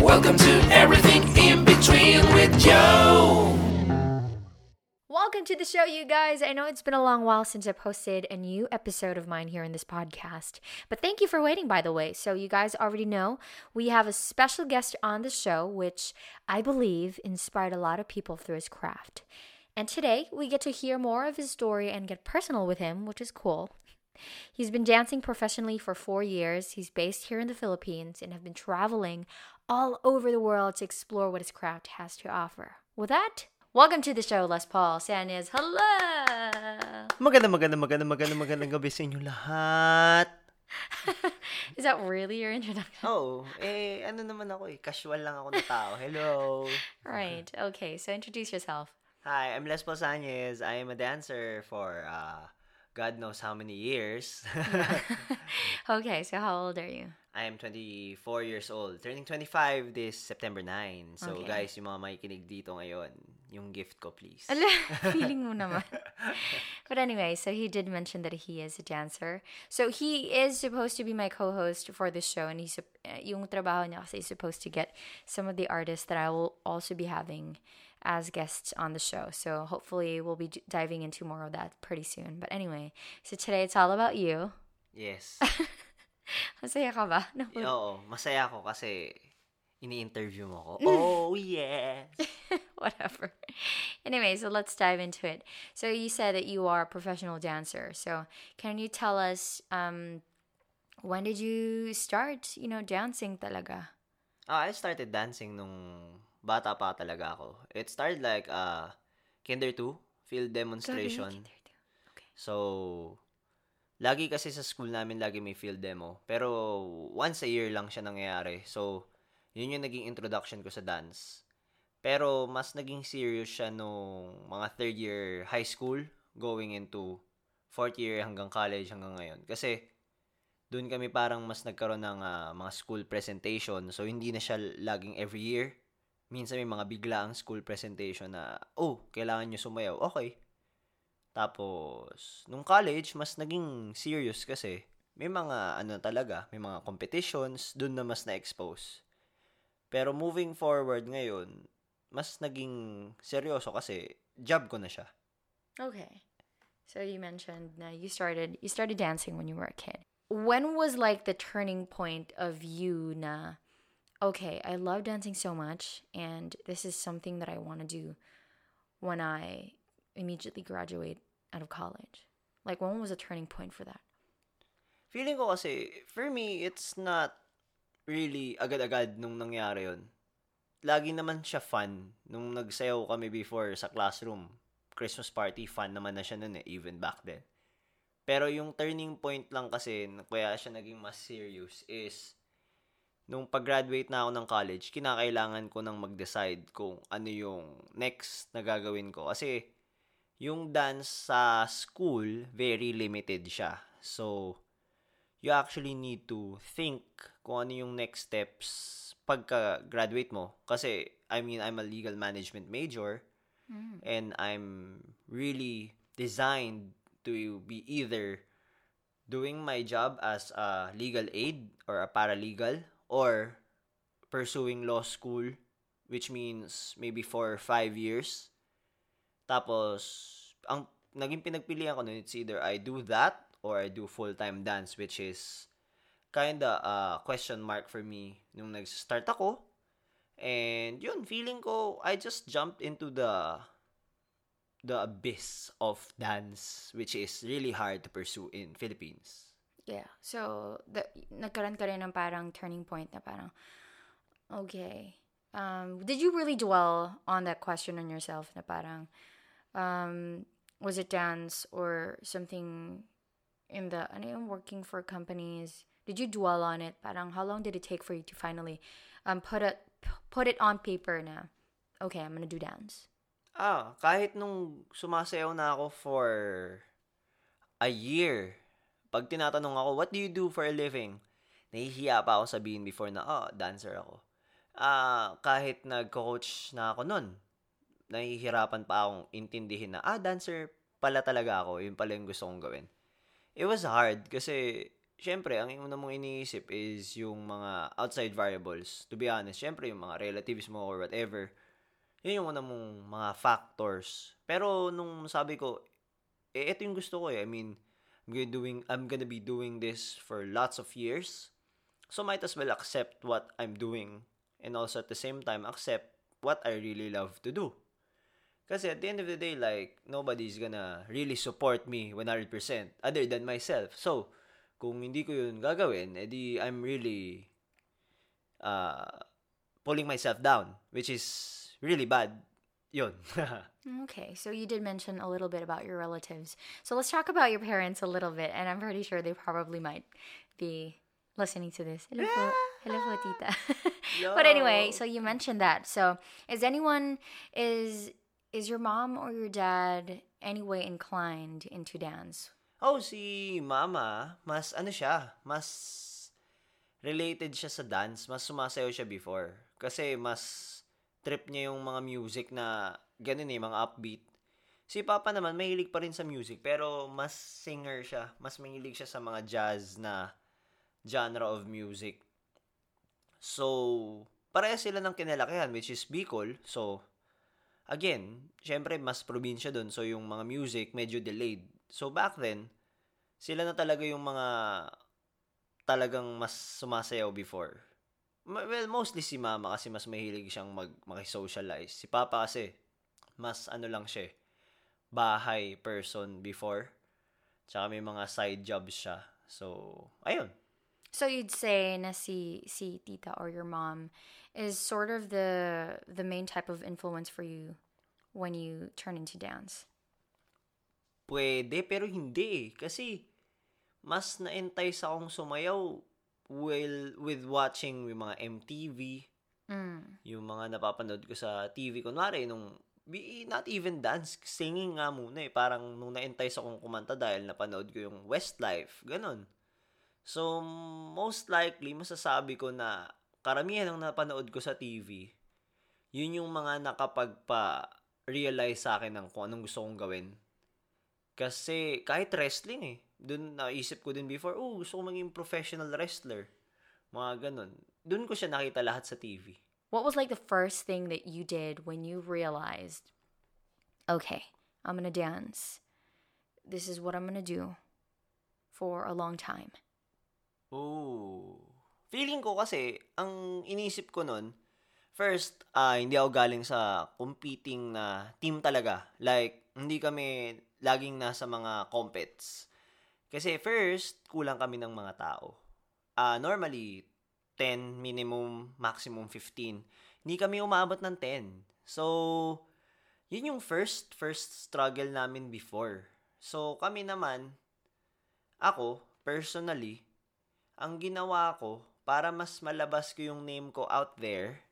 Welcome to Everything in Between with Joe. Welcome to the show, you guys. I know it's been a long while since I posted a new episode of mine here in this podcast, but thank you for waiting, by the way. So, you guys already know we have a special guest on the show, which I believe inspired a lot of people through his craft. And today we get to hear more of his story and get personal with him, which is cool. He's been dancing professionally for four years. He's based here in the Philippines and have been traveling all over the world to explore what his craft has to offer. With that, welcome to the show, Les Paul Sanis. Hello! Maganda, maganda, maganda, maganda, magandang gabi sa inyo lahat. Is that really your introduction? Oh, eh, ano naman ako eh, casual lang ako na tao. Hello. Right. Okay. So introduce yourself. Hi, I'm Les Paul Pasanez. I am a dancer for uh, God knows how many years. Okay. So how old are you? I am 24 years old. Turning 25 this September 9. So Okay. guys, yung mga makikinig dito ngayon, yung gift ko please. Ala, feeling mo naman. But anyway, so he did mention that he is a dancer. So he is supposed to be my co-host for this show and he's uh, yung trabaho niya kasi is supposed to get some of the artists that I will also be having as guests on the show. So hopefully we'll be diving into more of that pretty soon. But anyway, so today it's all about you. Yes. Masaya ka ba? No. Oo, masaya ako kasi ini-interview mo ko. Oh, yes. Whatever. Anyway, so let's dive into it. So you said that you are a professional dancer. So can you tell us um when did you start, you know, dancing talaga? Ah, I started dancing nung bata pa talaga ako. It started like uh, kinder 2, field demonstration. Okay. So, lagi kasi sa school namin lagi may field demo. Pero once a year lang siya nangyayari. So, yun yung naging introduction ko sa dance. Pero mas naging serious siya nung mga third year high school going into fourth year hanggang college hanggang ngayon. Kasi doon kami parang mas nagkaroon ng ah, mga school presentation. So, hindi na siya laging every year. Minsan may mga biglaang school presentation na, oh, kailangan nyo sumayaw. Okay. Tapos, nung college, mas naging serious kasi may mga ano talaga, may mga competitions, doon na mas na-expose. Pero moving forward ngayon, mas naging seryoso kasi job ko na siya. Okay. So you mentioned na you started you started dancing when you were a kid. When was like the turning point of you na okay, I love dancing so much and this is something that I want to do when I immediately graduate out of college. Like when was the turning point for that? Feeling ko kasi, for me, it's not really agad-agad nung nangyari yon. Lagi naman siya fun. Nung nagsayaw kami before sa classroom, Christmas party, fun naman na siya nun eh, even back then. Pero yung turning point lang kasi, kaya siya naging mas serious is, nung pag-graduate na ako ng college, kinakailangan ko nang mag-decide kung ano yung next na gagawin ko. Kasi, yung dance sa school, very limited siya. So, you actually need to think kung ano yung next steps pagka-graduate mo. Kasi, I mean, I'm a legal management major and I'm really designed to be either doing my job as a legal aid or a paralegal or pursuing law school which means maybe for five years. Tapos, ang naging pinagpilian ko nun, it's either I do that or I do full-time dance, which is kinda a question mark for me nung nag-start ako. And yun, feeling ko, I just jumped into the the abyss of dance, which is really hard to pursue in Philippines. Yeah. So, the, nagkaroon ka rin ng parang turning point na parang, okay. Um, did you really dwell on that question on yourself na parang, um, was it dance or something in the, ano yung working for companies? Did you dwell on it? Parang, how long did it take for you to finally um, put it, put it on paper na, okay, I'm gonna do dance? Ah, kahit nung sumasayaw na ako for a year, pag tinatanong ako, what do you do for a living? Nahihiya pa ako sabihin before na, oh, dancer ako. Ah, kahit nagko-coach na ako nun, nahihirapan pa akong intindihin na, ah, dancer pala talaga ako. Yun pala yung gusto kong gawin. it was hard kasi, syempre, ang una mong iniisip is yung mga outside variables. To be honest, syempre, yung mga relatives mo or whatever, yun yung una mong mga factors. Pero nung sabi ko, eh, ito yung gusto ko eh. I mean, I'm gonna, doing, I'm gonna be doing this for lots of years. So might as well accept what I'm doing and also at the same time accept what I really love to do. Kasi at the end of the day, like, nobody's gonna really support me 100% other than myself. So, kung hindi ko yun gagawin, edi I'm really uh, pulling myself down, which is really bad. Yun. Mm, okay, so you did mention a little bit about your relatives. So let's talk about your parents a little bit, and I'm pretty sure they probably might be listening to this. Hello po, hello tita. but anyway, so you mentioned that. So is anyone is is your mom or your dad anyway inclined into dance? Oh, si mama, mas ano siya, mas related siya sa dance, mas sumasayaw siya before. Kasi mas trip niya yung mga music na ganun eh, mga upbeat. Si Papa naman, mahilig pa rin sa music, pero mas singer siya. Mas mahilig siya sa mga jazz na genre of music. So, pareha sila ng kinalakihan, which is Bicol. So, again, syempre, mas probinsya dun. So, yung mga music, medyo delayed. So, back then, sila na talaga yung mga talagang mas sumasayaw before. Well, mostly si mama kasi mas mahilig siyang mag makisocialize. Si papa kasi, mas ano lang siya, eh, bahay person before. Tsaka may mga side jobs siya. So, ayun. So you'd say na si si tita or your mom is sort of the the main type of influence for you when you turn into dance. Pwede, pero hindi eh. Kasi, mas na-entice akong sumayaw well, with watching yung mga MTV, Mm. yung mga napapanood ko sa TV. Kunwari, nung, be- not even dance, singing nga muna eh. Parang nung na-entice akong kumanta dahil napanood ko yung Westlife, ganun. So, most likely, masasabi ko na karamihan ng napanood ko sa TV, yun yung mga nakapagpa-realize sa akin ng kung anong gusto kong gawin. Kasi kahit wrestling eh, dun naisip ko din before, oh, gusto ko maging professional wrestler. Mga ganun. Dun ko siya nakita lahat sa TV. What was like the first thing that you did when you realized, okay, I'm gonna dance. This is what I'm gonna do for a long time. Oh. Feeling ko kasi, ang inisip ko nun, first, ah hindi ako galing sa competing na team talaga. Like, hindi kami laging nasa mga compets. Kasi first, kulang kami ng mga tao. Ah normally, 10 minimum, maximum 15. Hindi kami umabot ng 10. So, yun yung first, first struggle namin before. So, kami naman, ako, personally, ang ginawa ko para mas malabas ko yung name ko out there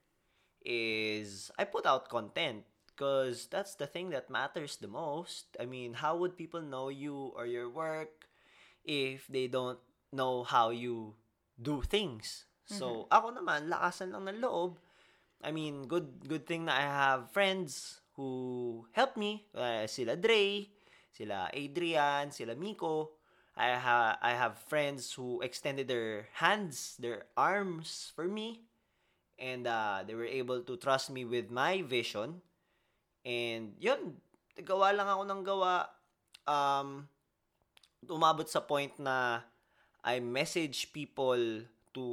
is I put out content because that's the thing that matters the most. I mean, how would people know you or your work if they don't know how you do things? So, ako naman, lakasan lang ng loob. I mean, good good thing na I have friends who help me. Uh, sila Dre, sila Adrian, sila Miko. I ha I have friends who extended their hands, their arms for me. And uh, they were able to trust me with my vision. And yun, gawa lang ako ng gawa. Um, umabot sa point na I message people to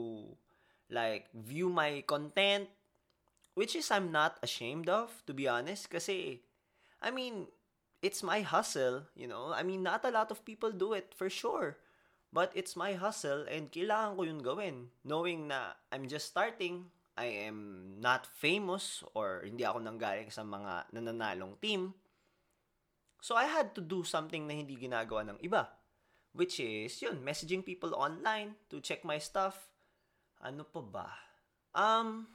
like view my content which is I'm not ashamed of to be honest. Kasi I mean it's my hustle you know? I mean not a lot of people do it for sure. But it's my hustle and kailangan ko yun gawin. Knowing na I'm just starting I am not famous or hindi ako nanggaling sa mga nananalong team. So I had to do something na hindi ginagawa ng iba which is yun messaging people online to check my stuff ano pa ba? Um,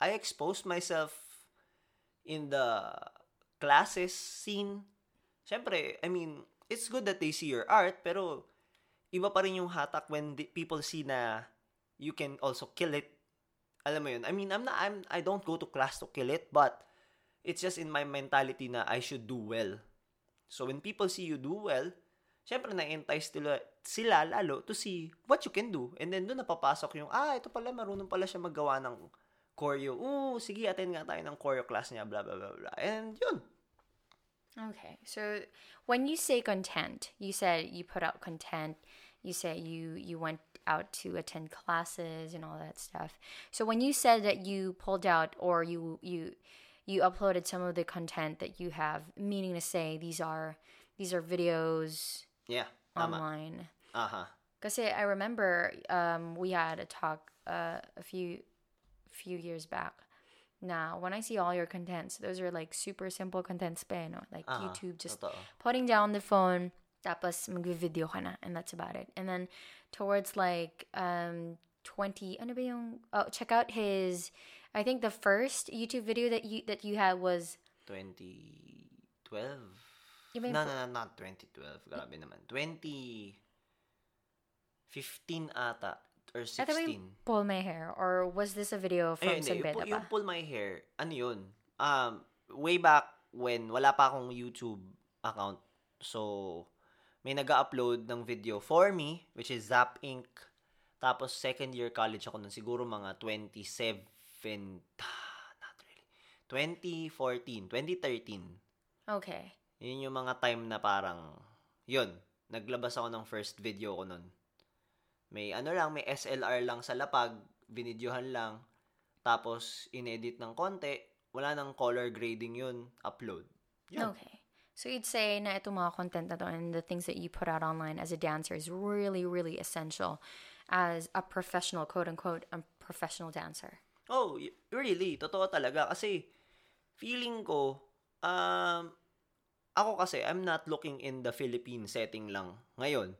I exposed myself in the classes scene. Siyempre, I mean, it's good that they see your art, pero iba pa rin yung hatak when the people see na you can also kill it. Alam mo yun? I mean, I'm not, I'm, I don't go to class to kill it, but it's just in my mentality na I should do well. So when people see you do well, syempre na-entice sila, sila lalo to see what you can do. And then doon napapasok yung, ah, ito pala, marunong pala siya maggawa ng choreo. Oo, sige, attend nga tayo ng choreo class niya, blah, blah, blah, blah. And yun. Okay. So when you say content, you said you put out content, you say you you went out to attend classes and all that stuff. So when you said that you pulled out or you you you uploaded some of the content that you have, meaning to say these are these are videos Yeah, online. Aha. Kasi I remember um, we had a talk uh, a few few years back. Now, when I see all your contents, those are like super simple contents pa, no? Like Aha, YouTube, just totoo. putting down the phone, tapos mag-video ka na, and that's about it. And then towards like um 20, ano ba yung, oh, check out his, I think the first YouTube video that you that you had was, 2012. Yung yung No, no, no, not 2012. Grabe naman. 2015 ata. Or ito ba 16. yung Pull My Hair? Or was this a video from Ayun. San Yung, Beda yung pa? pull my hair, ano yun? Um, way back when wala pa akong YouTube account. So, may nag upload ng video for me, which is Zap Inc. Tapos, second year college ako nun. Siguro mga 27, ah, not really. 2014, 2013. Okay. Yun yung mga time na parang, yun, naglabas ako ng first video ko nun. May ano lang, may SLR lang sa lapag, binidyohan lang, tapos inedit ng konti, wala nang color grading yun, upload. Yun. Okay. So you'd say na itong mga content na to and the things that you put out online as a dancer is really, really essential as a professional, quote unquote, a professional dancer. Oh, really, totoo talaga. Kasi, feeling ko, um, ako kasi, I'm not looking in the Philippine setting lang ngayon.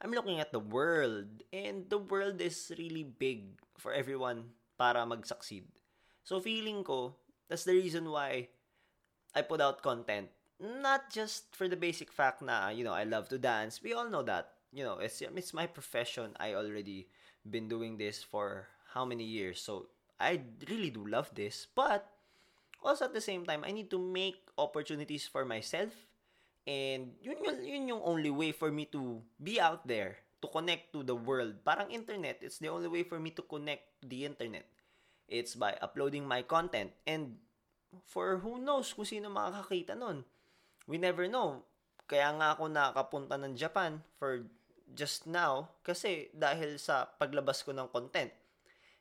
I'm looking at the world. And the world is really big for everyone para mag-succeed. So, feeling ko, that's the reason why I put out content. Not just for the basic fact na, you know, I love to dance. We all know that. You know, it's, it's my profession. I already been doing this for how many years. So, I really do love this. But, also at the same time, I need to make opportunities for myself. And yun, yun, yun yung only way for me to be out there, to connect to the world. Parang internet, it's the only way for me to connect to the internet. It's by uploading my content. And for who knows kung sino makakakita nun. We never know. Kaya nga ako nakapunta ng Japan for just now kasi dahil sa paglabas ko ng content.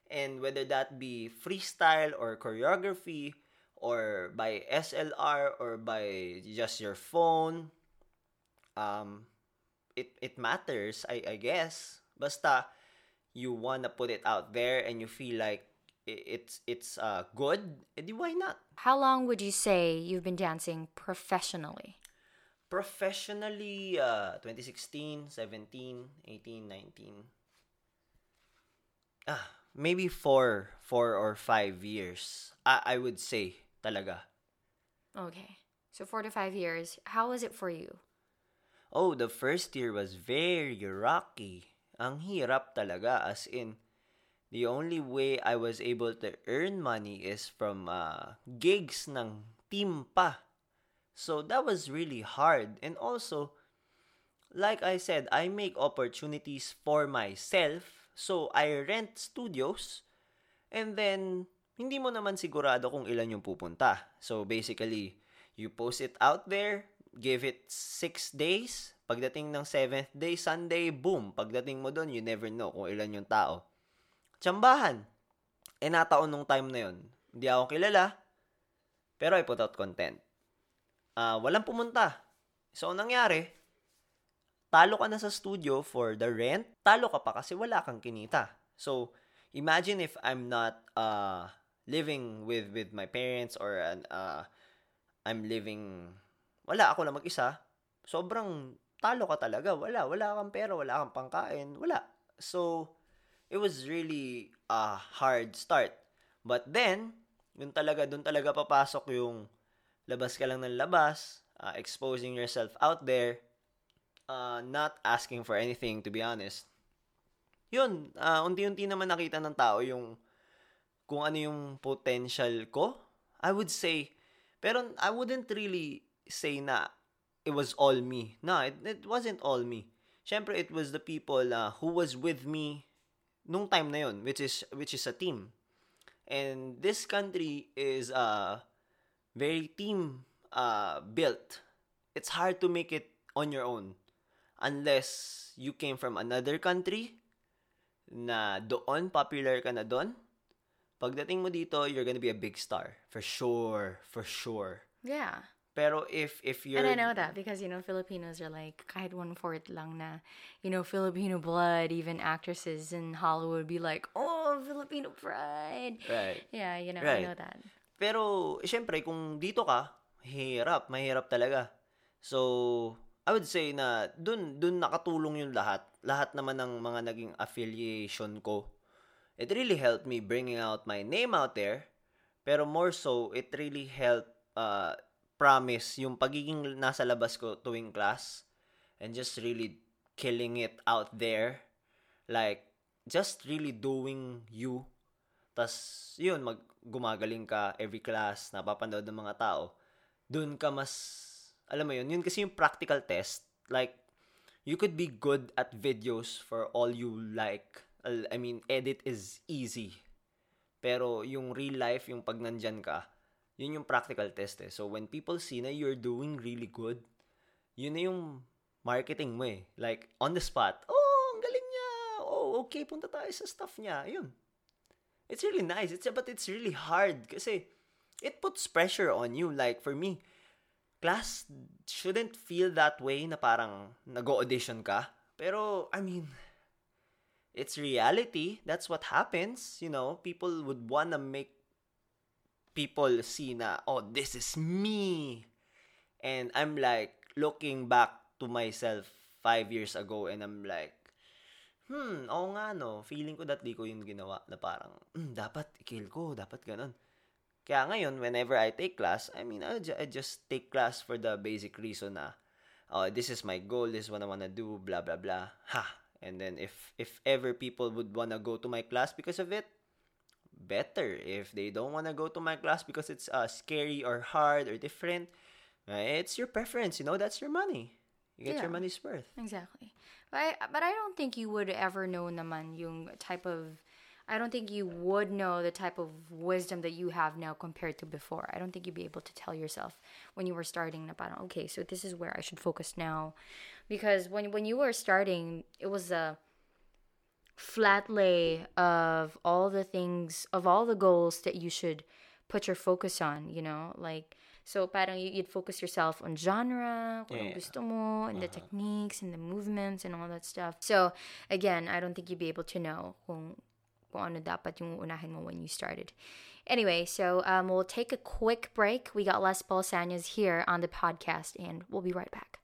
And whether that be freestyle or choreography or by SLR or by just your phone, um, it, it matters, I, I guess. Basta you wanna put it out there and you feel like it's it's uh, good, edi why not? How long would you say you've been dancing professionally? Professionally, uh, 2016, 17, 18, 19. Ah, maybe four, four or five years. I, I would say talaga. Okay. So four to five years. How was it for you? Oh, the first year was very rocky. Ang hirap talaga as in the only way I was able to earn money is from uh, gigs ng team pa. So that was really hard. And also, like I said, I make opportunities for myself. So I rent studios and then hindi mo naman sigurado kung ilan yung pupunta. So basically, you post it out there, give it six days. Pagdating ng seventh day, Sunday, boom. Pagdating mo doon, you never know kung ilan yung tao. Tsambahan. Eh, nataon nung time na yun. Hindi ako kilala, pero I put out content. Ah, walang pumunta. So, ang nangyari, talo ka na sa studio for the rent, talo ka pa kasi wala kang kinita. So, imagine if I'm not uh, living with with my parents or uh, I'm living, wala ako lang mag-isa, sobrang talo ka talaga. Wala, wala kang pera, wala kang pangkain, wala. So, it was really a hard start. But then, yun talaga, dun talaga papasok yung labas ka lang ng labas, uh, exposing yourself out there, uh, not asking for anything, to be honest. Yun, uh, unti-unti naman nakita ng tao yung kung ano yung potential ko. I would say, pero I wouldn't really say na it was all me. No, it, it wasn't all me. Siyempre, it was the people uh, who was with me nung time na yon, which is which is a team. And this country is uh very team uh built. It's hard to make it on your own unless you came from another country na doon popular ka na doon. Pagdating mo dito, you're gonna be a big star. For sure. For sure. Yeah. Pero if if you're And I know that because you know Filipinos are like kahit one fourth lang na you know Filipino blood even actresses in Hollywood be like oh Filipino pride Right. yeah you know Right. I know that Pero, syempre, kung dito ka, hirap, mahirap talaga. So, I would say na dun, dun nakatulong yung lahat. Lahat naman ng mga naging affiliation ko. It really helped me bringing out my name out there. Pero more so, it really helped uh, promise yung pagiging nasa labas ko tuwing class and just really killing it out there. Like, just really doing you. Tas, yun, mag, gumagaling ka every class, napapanood ng mga tao. Doon ka mas, alam mo yun, yun kasi yung practical test. Like, you could be good at videos for all you like. I mean, edit is easy. Pero yung real life, yung pag nandyan ka, yun yung practical test eh. So, when people see na you're doing really good, yun na yung marketing mo eh. Like, on the spot, oh, ang galing niya. Oh, okay, punta tayo sa stuff niya. Yun. It's really nice. It's but it's really hard kasi it puts pressure on you. Like for me, class shouldn't feel that way na parang nag-audition ka. Pero I mean, it's reality. That's what happens, you know. People would wanna make people see na, oh, this is me. And I'm like looking back to myself five years ago and I'm like, hmm, oo nga no, feeling ko that di ko yun ginawa na parang, hmm, dapat i-kill ko, dapat ganun. Kaya ngayon, whenever I take class, I mean, I, I just take class for the basic reason na, oh, this is my goal, this is what I wanna do, blah, blah, blah. Ha! And then, if, if ever people would wanna go to my class because of it, better. If they don't wanna go to my class because it's uh, scary or hard or different, it's your preference, you know, that's your money. You get Yeah. your money's worth. Exactly. But I, but I don't think you would ever know naman yung type of I don't think you would know the type of wisdom that you have now compared to before. I don't think you'd be able to tell yourself when you were starting parang, okay, so this is where I should focus now. Because when when you were starting, it was a flat lay of all the things of all the goals that you should put your focus on, you know? Like so parang you- you'd focus yourself on genre, kung Yeah. gusto mo, and the techniques and the movements and all that stuff. So again, I don't think you'd be able to know kung kung ano dapat yung unahin mo when you started. Anyway, so um, we'll take a quick break. We got Les Paul Sanyas here on the podcast, and we'll be right back.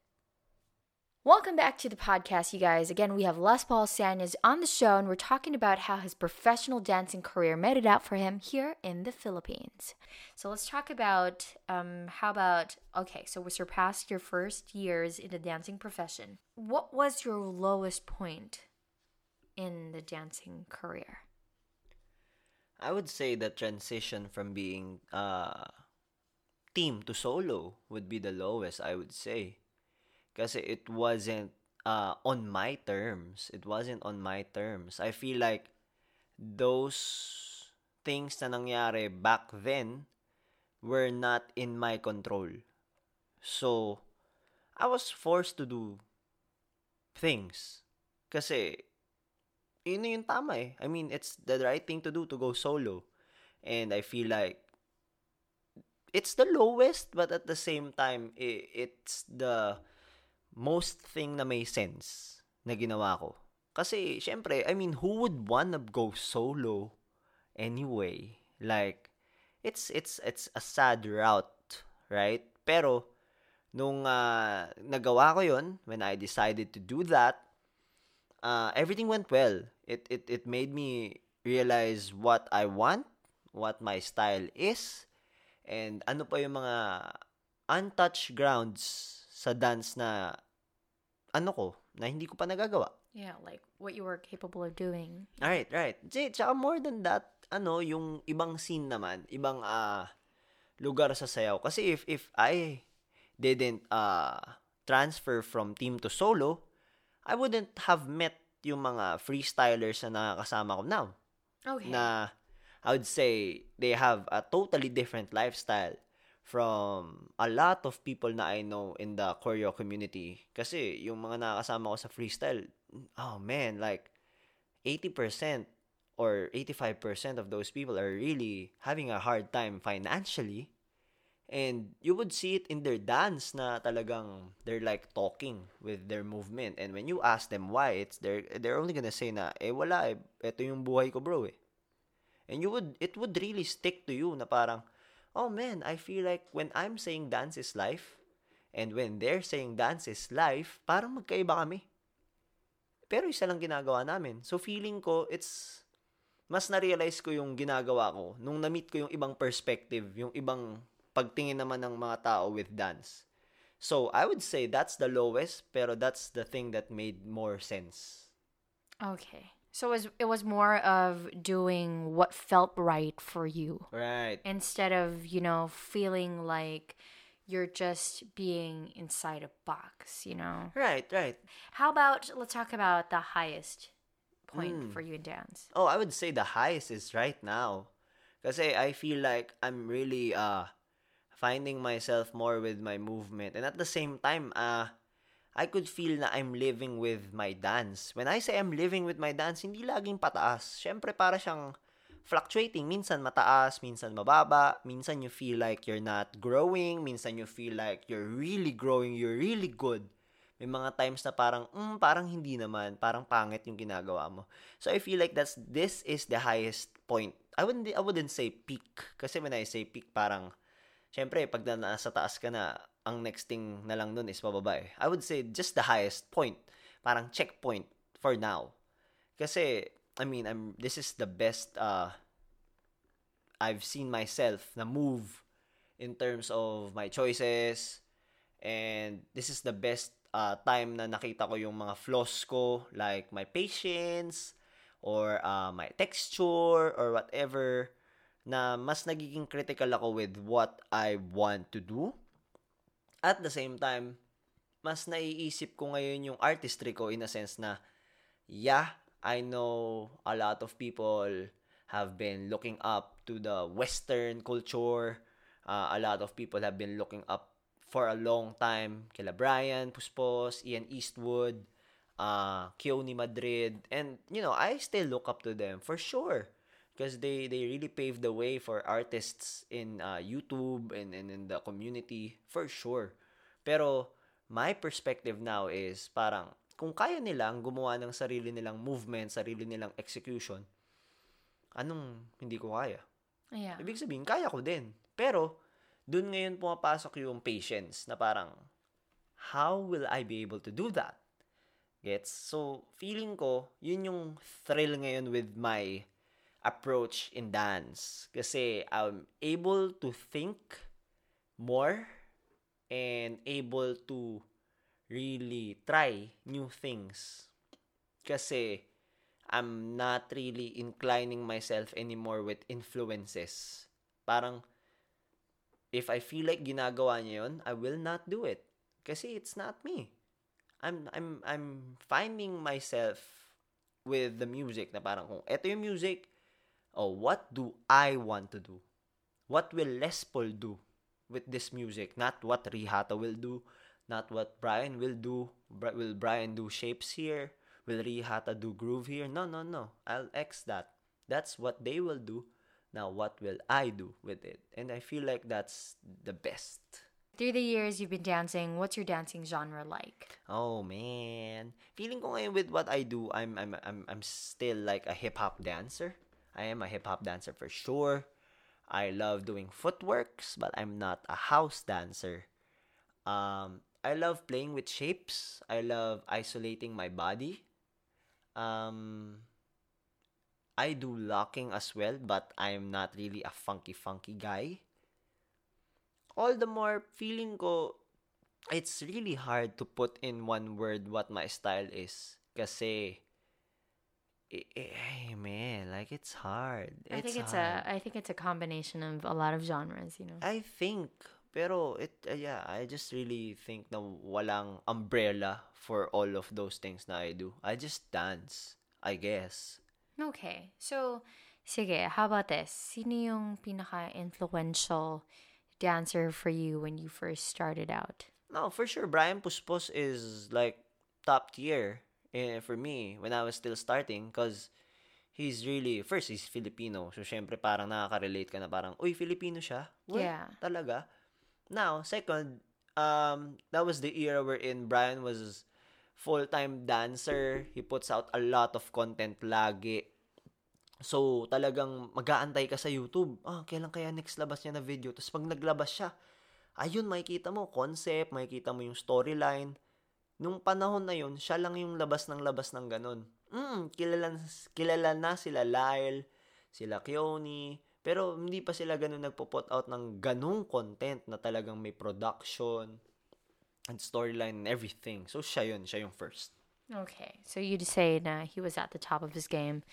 Welcome back to the podcast, you guys. Again, we have Les Paul Sanyas on the show, and we're talking about how his professional dancing career made it out for him here in the Philippines. So let's talk about um, how about okay, so we surpassed your first years in the dancing profession. What was your lowest point in the dancing career? I would say the transition from being uh, team to solo would be the lowest, I would say. Kasi it wasn't uh, on my terms. It wasn't on my terms. I feel like those things na nangyari back then were not in my control. So, I was forced to do things. Kasi, yun yung tama eh. I mean, it's the right thing to do to go solo. And I feel like it's the lowest, but at the same time, it's the most thing na may sense na ginawa ko. Kasi, syempre, I mean, who would wanna go solo anyway? Like, it's, it's, it's a sad route, right? Pero, nung ah, nagawa ko yun, when I decided to do that, uh, everything went well. It, it, it made me realize what I want, what my style is, and ano pa yung mga untouched grounds sa dance na ano ko, na hindi ko pa nagagawa. Yeah, like what you were capable of doing. Right, right. Tsaka more than that, ano, yung ibang scene naman, ibang ah lugar sa sayaw. Kasi if if I didn't uh transfer from team to solo, I wouldn't have met yung mga freestylers na nakakasama ko now. Okay. Na I would say they have a totally different lifestyle from a lot of people na I know in the choreo community. Kasi yung mga nakakasama ko sa freestyle, oh man, like 80% or 85% of those people are really having a hard time financially. And you would see it in their dance na talagang they're like talking with their movement. And when you ask them why, it's they're, they're only gonna say na, eh wala eh, ito yung buhay ko bro eh. And you would, it would really stick to you na parang, oh man, I feel like when I'm saying dance is life, and when they're saying dance is life, parang magkaiba kami. Pero isa lang ginagawa namin. So feeling ko, it's, mas na-realize ko yung ginagawa ko nung na-meet ko yung ibang perspective, yung ibang pagtingin naman ng mga tao with dance. So, I would say that's the lowest, pero that's the thing that made more sense. Okay. So it was it was more of doing what felt right for you Right. instead of, you know, feeling like you're just being inside a box, you know. Right, right. How about let's talk about the highest point Mm. for you in dance. Oh, I would say the highest is right now. Kasi I feel like I'm really uh finding myself more with my movement. And at the same time, uh I could feel na I'm living with my dance. When I say I'm living with my dance, hindi laging pataas. Siyempre, para siyang fluctuating. Minsan mataas, minsan mababa. Minsan you feel like you're not growing. Minsan you feel like you're really growing. You're really good. May mga times na parang, mm, parang hindi naman. Parang pangit yung ginagawa mo. So, I feel like that's, this is the highest point. I wouldn't, I wouldn't say peak. Kasi when I say peak, parang, syempre, pag na nasa taas ka na, ang next thing na lang nun is pababa eh. I would say just the highest point. Parang checkpoint for now. Kasi, I mean, I'm, this is the best, uh, I've seen myself na move in terms of my choices. And this is the best uh, time na nakita ko yung mga flaws ko, like my patience, or uh, my texture, or whatever, na mas nagiging critical ako with what I want to do. At the same time, mas naiisip ko ngayon yung artistry ko in a sense na, yeah, I know a lot of people have been looking up to the Western culture. Uh, a lot of people have been looking up for a long time. Kila Brian Puspos, Ian Eastwood, uh, Keone Madrid. And, you know, I still look up to them for sure. Because they, they really paved the way for artists in uh, YouTube and, and in the community for sure. Pero, my perspective now is parang, kung kaya nilang gumawa ng sarili nilang movement, sarili nilang execution, anong hindi ko kaya? Yeah. Ibig sabihin, kaya ko din. Pero, dun ngayon pumapasok yung patience na parang, how will I be able to do that? Gets? So, feeling ko, yun yung thrill ngayon with my approach in dance. Kasi I'm able to think more and able to really try new things. Kasi I'm not really inclining myself anymore with influences. Parang, if I feel like ginagawa niya yun, I will not do it. Kasi it's not me. I'm, I'm, I'm finding myself with the music na parang kung eto yung music, oh, what do I want to do? What will Les Paul do with this music? Not what Rihata will do, not what Brian will do. Will Brian do shapes here? Will Rihata do groove here? No, no, no. I'll X that. That's what they will do. Now, what will I do with it? And I feel like that's the best. Through the years you've been dancing, what's your dancing genre like? Oh man, feeling ngayon with what I do, I'm I'm I'm I'm still like a hip hop dancer. I am a hip hop dancer for sure. I love doing footworks, but I'm not a house dancer. Um, I love playing with shapes. I love isolating my body. Um, I do locking as well, but I'm not really a funky funky guy. All the more feeling ko it's really hard to put in one word what my style is kasi eh, man, like it's hard. I think it's hard. a I think it's a combination of a lot of genres, you know. I think Pero it uh, yeah, I just really think na walang umbrella for all of those things na I do. I just dance, I guess. Okay. So, sige, how about this? Sino yung pinaka-influential dancer for you when you first started out? No, for sure Brian Puspos is like top tier eh, for me when I was still starting cuz he's really first he's Filipino. So syempre parang nakaka-relate ka na parang, "Uy, Filipino siya?" What? Yeah. Talaga? Now, second, um that was the era wherein Brian was full-time dancer. He puts out a lot of content lagi. So, talagang mag-aantay ka sa YouTube. Ah, kailan kaya next labas niya na video? Tapos pag naglabas siya, ayun, makikita mo concept, makikita mo yung storyline. Nung panahon na yun, siya lang yung labas ng labas ng ganun. Mm, kilala, kilala na sila Lyle, sila Keone, pero hindi pa sila ganun nagpo-put out ng ganung content na talagang may production and storyline and everything. So, siya yun, siya yung first. Okay. So you'd say na he was at the top of his game.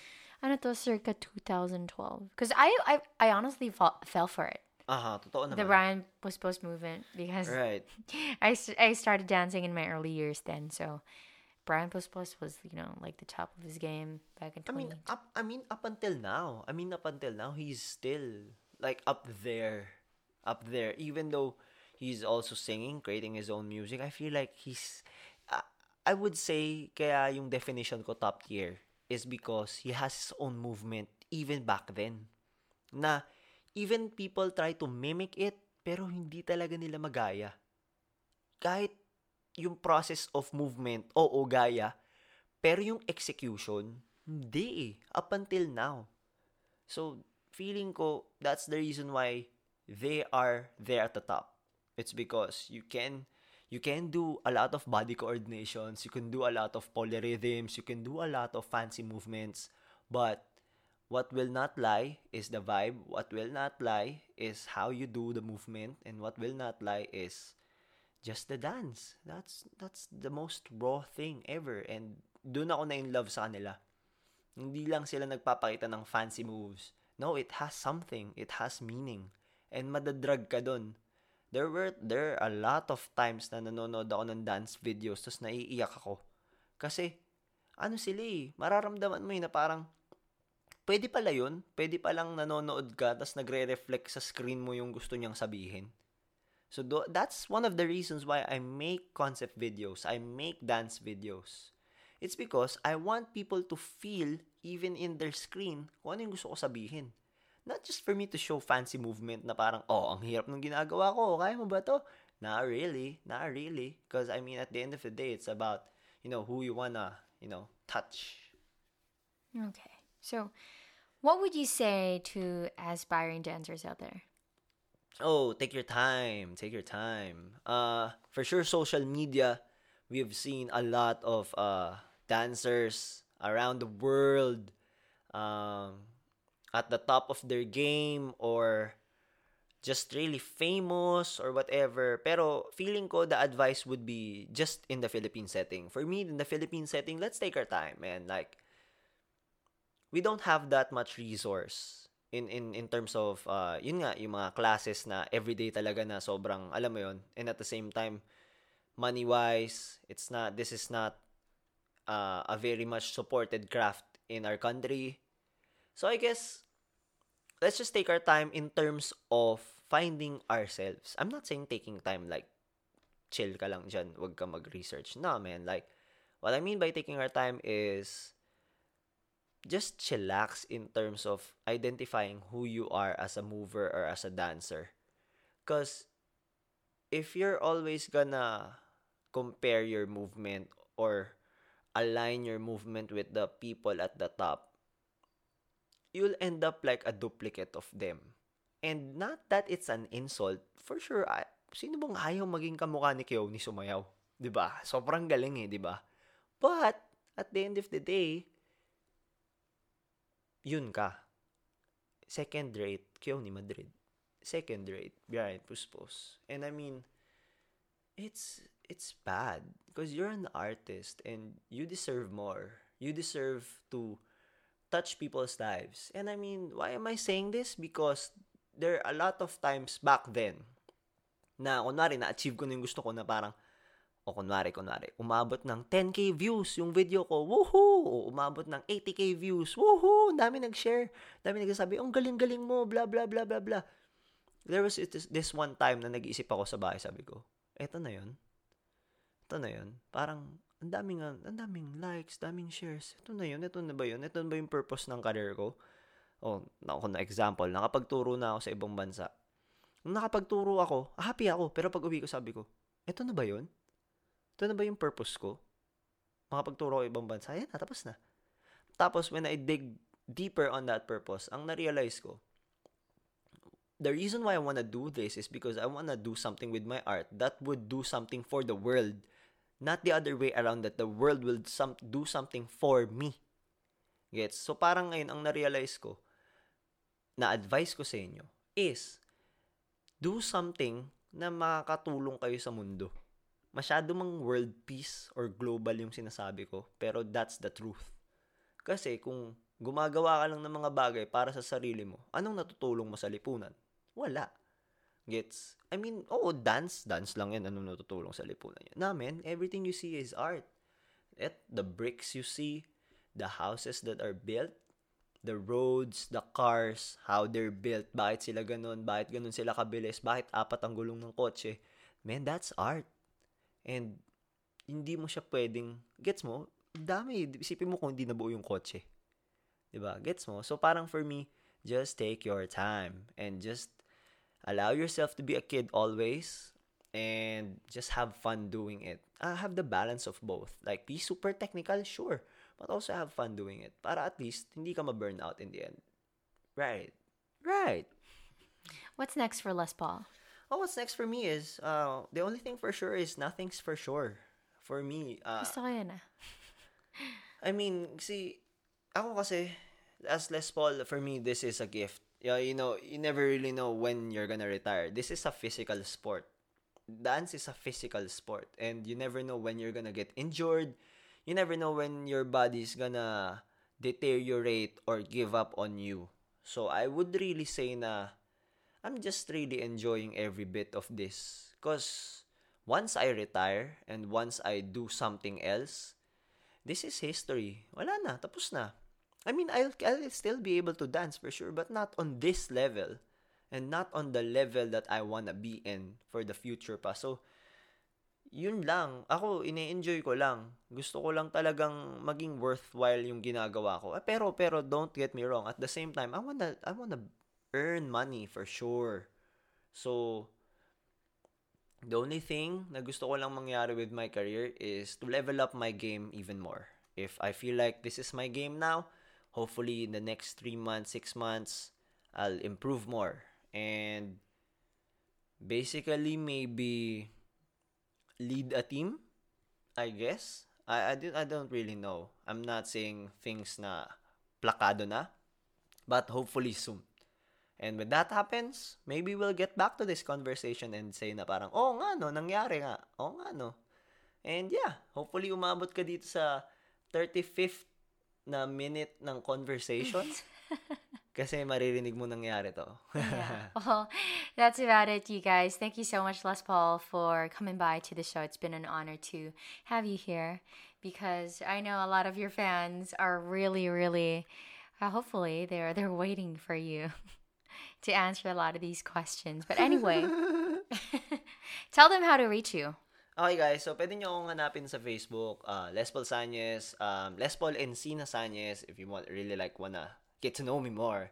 Ano to, circa 2012? Because I, I, I honestly fa- fell for it. Aha, totoo The naman. Brian Post movement because Right. I started dancing in my early years then. So Brian Puspos was, you know, like the top of his game back in I mean, up, I mean, up until now. I mean, up until now, he's still like up there, up there. Even though he's also singing, creating his own music, I feel like he's. Uh, I would say, kaya yung definition ko top tier is because he has his own movement even back then. Na even people try to mimic it, pero hindi talaga nila magaya. Kahit yung process of movement, oo, gaya, pero yung execution, hindi eh. Up until now. So, feeling ko, that's the reason why they are there at the top. It's because you can you can do a lot of body coordinations, you can do a lot of polyrhythms, you can do a lot of fancy movements, but what will not lie is the vibe, what will not lie is how you do the movement, and what will not lie is just the dance. That's that's the most raw thing ever and doon ako na in love sa kanila. Hindi lang sila nagpapakita ng fancy moves. No, it has something. It has meaning. And madadrag ka doon. There were there are a lot of times na nanonood ako ng dance videos tapos naiiyak ako. Kasi ano sila eh, mararamdaman mo eh na parang pwede pala yun. Pwede palang nanonood ka tapos nagre-reflect sa screen mo yung gusto niyang sabihin. So do- that's one of the reasons why I make concept videos. I make dance videos. It's because I want people to feel even in their screen kung ano yung gusto ko sabihin. Not just for me to show fancy movement na parang, oh, ang hirap ng ginagawa ko. Kaya mo ba to? Not really. Not really. Because, I mean, at the end of the day, it's about, you know, who you wanna, you know, touch. Okay. So what would you say to aspiring dancers out there? Oh, take your time. Take your time. Uh, for sure, social media, we've seen a lot of uh, dancers around the world um, at the top of their game or just really famous or whatever. Pero feeling ko the advice would be just in the Philippine setting. For me, in the Philippine setting, let's take our time, and Like, we don't have that much resource in in in terms of uh yun nga yung mga classes na everyday talaga na sobrang alam mo yun and at the same time money wise it's not this is not uh, a very much supported craft in our country. So i guess let's just take our time in terms of finding ourselves. I'm not saying taking time like chill ka lang dyan wag ka mag-research. No man like what i mean by taking our time is just chillax in terms of identifying who you are as a mover or as a dancer. Because if you're always gonna compare your movement or align your movement with the people at the top, you'll end up like a duplicate of them. And not that it's an insult. For sure, I, sino bang ayaw maging kamukha ni Kyo ni Sumayaw? ba? Sobrang galing eh, ba? But, at the end of the day, yun ka. Second rate, Keone Madrid. Second rate, Brian Puspos. And I mean, it's it's bad because you're an artist and you deserve more. You deserve to touch people's lives. And I mean, why am I saying this? Because there are a lot of times back then Na, kunwari, na-achieve ko na yung gusto ko na parang, o kunwari, kunwari, umabot ng 10k views yung video ko, woohoo! Umabot ng 80k views, woohoo! Dami nag-share, dami nagsasabi, ang galing-galing mo, blah, blah, blah, blah, blah. There was this, one time na nag-iisip ako sa bahay, sabi ko, eto na yun. Ito na yun. Parang, ang daming, ang daming likes, daming shares. Ito na yun, ito na ba yun? Ito na ba yung purpose ng career ko? O, ako na example, nakapagturo na ako sa ibang bansa. Nung nakapagturo ako, happy ako. Pero pag uwi ko, sabi ko, eto na ba yun? Ito na ba yung purpose ko? Makapagturo ako ibang bansa, yan na, tapos na. Tapos, when I dig deeper on that purpose, ang na-realize ko, the reason why I want to do this is because I want to do something with my art that would do something for the world. Not the other way around that the world will some, do something for me. Gets? So parang ngayon ang na-realize ko, na advice ko sa inyo is do something na makakatulong kayo sa mundo. Masyado mang world peace or global yung sinasabi ko, pero that's the truth. Kasi kung gumagawa ka lang ng mga bagay para sa sarili mo, anong natutulong mo sa lipunan? Wala. Gets? I mean, oo, dance. Dance lang yan. Anong natutulong sa lipunan yan? Namin, everything you see is art. At the bricks you see, the houses that are built, the roads, the cars, how they're built, bakit sila ganun, bakit ganun sila kabilis, bakit apat ang gulong ng kotse. Man, that's art. And, hindi mo siya pwedeng, gets mo, dami, isipin mo kung hindi nabuo yung kotse. ba? Gets mo? So parang for me, just take your time and just allow yourself to be a kid always and just have fun doing it. Uh, have the balance of both. Like be super technical, sure, but also have fun doing it. Para at least hindi ka ma-burn out in the end. Right. Right. What's next for Les Paul? Oh, what's next for me is uh the only thing for sure is nothing's for sure. For me, uh, Gusto ko yun ah. I mean, see, ako kasi, as Les Paul, for me, this is a gift. Yeah, you know, you never really know when you're gonna retire. This is a physical sport. Dance is a physical sport. And you never know when you're gonna get injured. You never know when your body's gonna deteriorate or give up on you. So, I would really say na, I'm just really enjoying every bit of this. Because, once I retire, and once I do something else, this is history. Wala na, tapos na. I mean, I'll, I'll still be able to dance for sure, but not on this level. And not on the level that I wanna be in for the future pa. So, yun lang. Ako, ine-enjoy ko lang. Gusto ko lang talagang maging worthwhile yung ginagawa ko. Eh, pero, pero, don't get me wrong. At the same time, I wanna, I wanna earn money for sure. So, the only thing na gusto ko lang mangyari with my career is to level up my game even more. If I feel like this is my game now, hopefully in the next three months, six months, I'll improve more. And basically, maybe lead a team, I guess. I, I, I don't really know. I'm not saying things na plakado na, but hopefully soon. And when that happens, maybe we'll get back to this conversation and say na parang, oh nga no, nangyari nga. Oh nga no. And yeah, hopefully umabot ka dito sa 35th na minute ng conversation. Kasi maririnig mo nangyari to. yeah. Well, that's about it, you guys. Thank you so much, Les Paul, for coming by to the show. It's been an honor to have you here because I know a lot of your fans are really, really, uh, hopefully, they're they're waiting for you to answer a lot of these questions. But anyway, tell them how to reach you. Okay guys, so pwede nyo akong hanapin sa Facebook, uh, Les Paul Sanyes, um, Les Paul Encina Sanyes, if you want really like wanna get to know me more.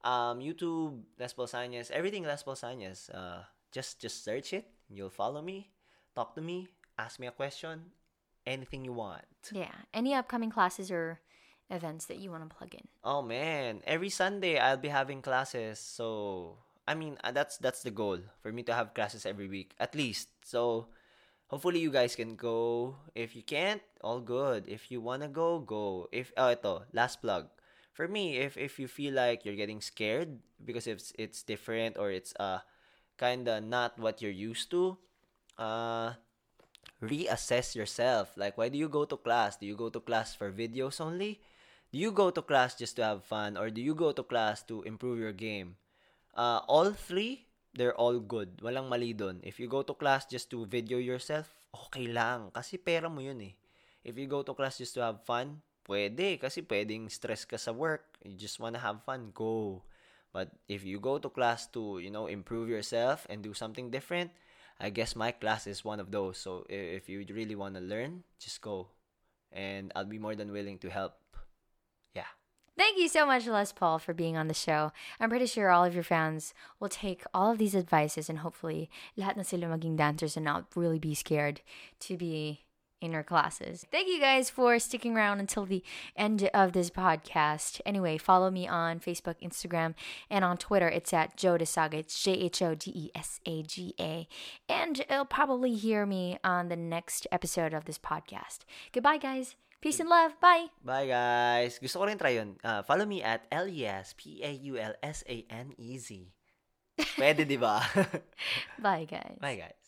Um, YouTube, Les Paul Sanyes, everything Les Paul Sanyes. Uh, just just search it, you'll follow me, talk to me, ask me a question, anything you want. Yeah. Any upcoming classes or events that you want to plug in? Oh man, every Sunday I'll be having classes. So, I mean, uh, that's that's the goal for me to have classes every week at least. So, hopefully you guys can go. If you can't, all good. If you want to go, go. If oh ito, last plug. For me, if if you feel like you're getting scared because it's it's different or it's uh kind of not what you're used to, uh reassess yourself. Like why do you go to class? Do you go to class for videos only? Do you go to class just to have fun or do you go to class to improve your game? Uh, all three they're all good. Walang mali doon. If you go to class just to video yourself, okay lang. Kasi pera mo yun eh. If you go to class just to have fun, pwede. Kasi pwedeng stress ka sa work. You just wanna have fun, go. But if you go to class to, you know, improve yourself and do something different, I guess my class is one of those. So if you really want to learn, just go. And I'll be more than willing to help. Thank you so much, Les Paul, for being on the show. I'm pretty sure all of your fans will take all of these advices and hopefully lahat na sila maging dancers and not really be scared to be in our classes. Thank you guys for sticking around until the end of this podcast. Anyway, follow me on Facebook, Instagram, and on Twitter. It's at Joe Desaga. It's J H O D E S A G A. And you'll probably hear me on the next episode of this podcast. Goodbye, guys. Peace and love. Bye. Bye guys. Gusto ko rin try yun. Ah, follow me at E L-E-S-P-A-U-L-S-A-N-E-Z. Pwede, di ba? Bye, guys. Bye guys.